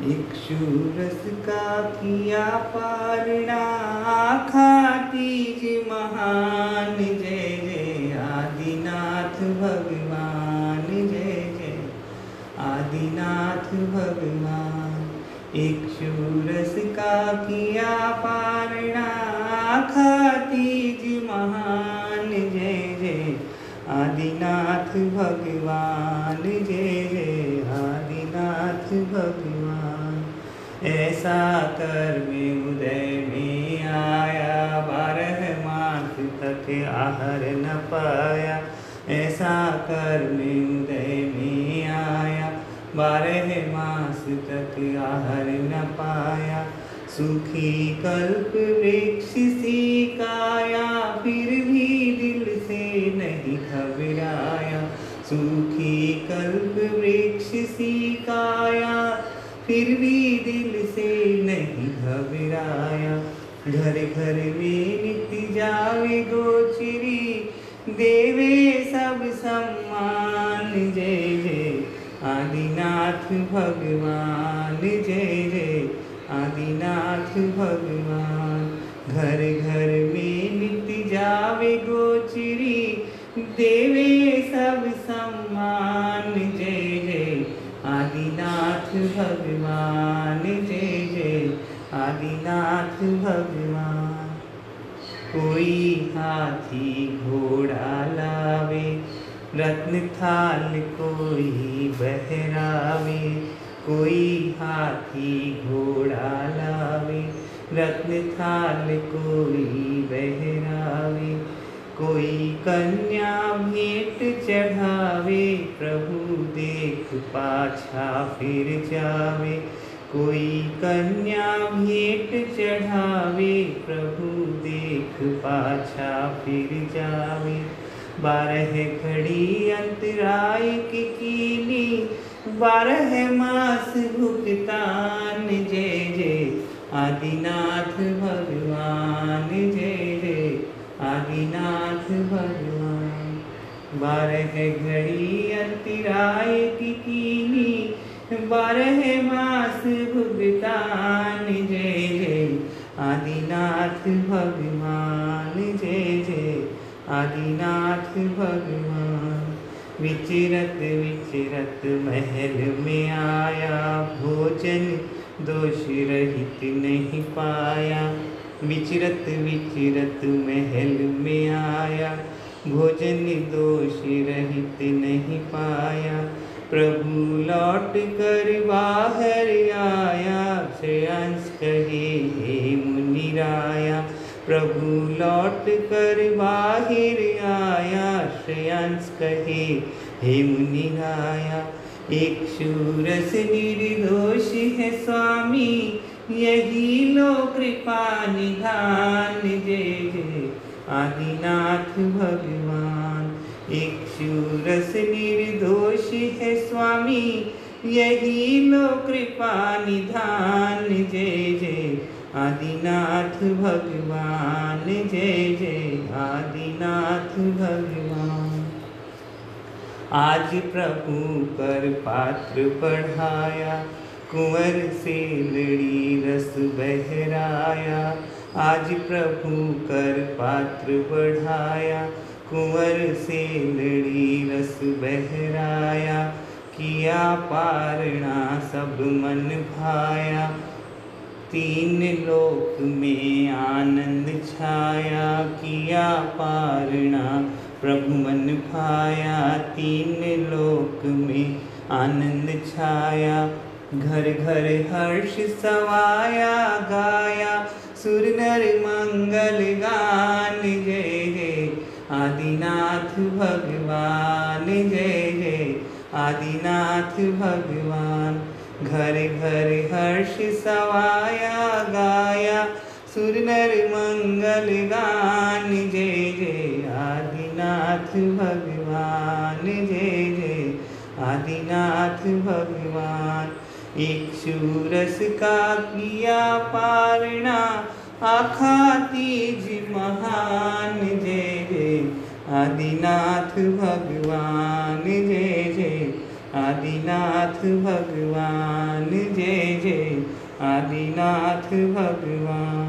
इक्षुरस का किया पारणा खातीज महान, जय जय आदिनाथ भगवान, जय जय आदिनाथ भगवान। इक्षुरस का किया पारणा खातीज महान, जय जय आदिनाथ भगवान, जय जय ऐसा कर में उदय में आया, बारह मास तक आहर न पाया। ऐसा कर में उदय में आया, बारह मास तक आहर न पाया। सुखी कल्प वृक्ष सी काया फिर भी दिल से नहीं घबराया। सुखी कल्प वृक्ष सी काया फिर भी दिल से नहीं घबराया। घर घर में नित्य जावे गोचरी देवे सब सम्मान, जय जय। आदिनाथ भगवान, जय जय। आदिनाथ भगवान। घर घर में नित्य जावे गोचरी देवे सब सम्मान। भगवान, जय जय आदिनाथ भगवान। कोई हाथी घोड़ा लावे, रत्न थाल कोई बहरावे। कोई हाथी घोड़ा लावे, रत्न थाल कोई बहरावे। कोई कन्या भेंट चढ़ावे, प्रभु देख पाछा फिर जावे। कोई कन्या भेंट चढ़ावे, प्रभु देख पाछा फिर जावे। बारह घड़ी अंतराय की कीनी बारह मास भुगतान। जय जय आदिनाथ भगवान। आदिनाथ भगवान। बारह घड़ी अंतराय की कीनी। बारह मास भुगतान। जय जय आदिनाथ भगवान। जय जय आदिनाथ भगवान। विचरत विचरत महल में आया। भोजन दोष रहित नहीं पाया। विचरत विचरत महल में आया। भोजन दोष रहित नहीं पाया। प्रभु लौट कर बाहर आया। श्रेयांश कहे, हे मुनिराया प्रभु लौट कर बाहिर आया। श्रेयांश कहे, हे मुनिराया एक शूरस निर्दोष है, स्वामी। यही लो कृपा निधान जय जय आदिनाथ भगवान, एक शूरस निर्दोष है स्वामी। यही लो कृपा निधान जय जय आदिनाथ भगवान जय जय आदिनाथ भगवान। आज प्रभु कर पात्र बढ़ाया कुंवर से लड़ी रस बहराया। आज प्रभु कर पात्र बढ़ाया। कुंवर से लड़ी रस बहराया। किया पारणा सब मन भाया। तीन लोक में आनंद छाया। किया पारणा प्रभु मन भाया। तीन लोक में आनंद छाया। घर घर हर्ष सवाया गाया, सुर नर मंगल गान, जय जय। आदिनाथ भगवान, जय जय। आदिनाथ भगवान, घर घर हर्ष सवाया गाया, सुर नर मंगल गान, जय जय। आदिनाथ भगवान, जय जय। आदिनाथ भगवान एक शूरस का किया पारणा आखातीज महान, जय जय। आदिनाथ भगवान, जय जय। आदिनाथ भगवान, जय जय। आदिनाथ भगवान।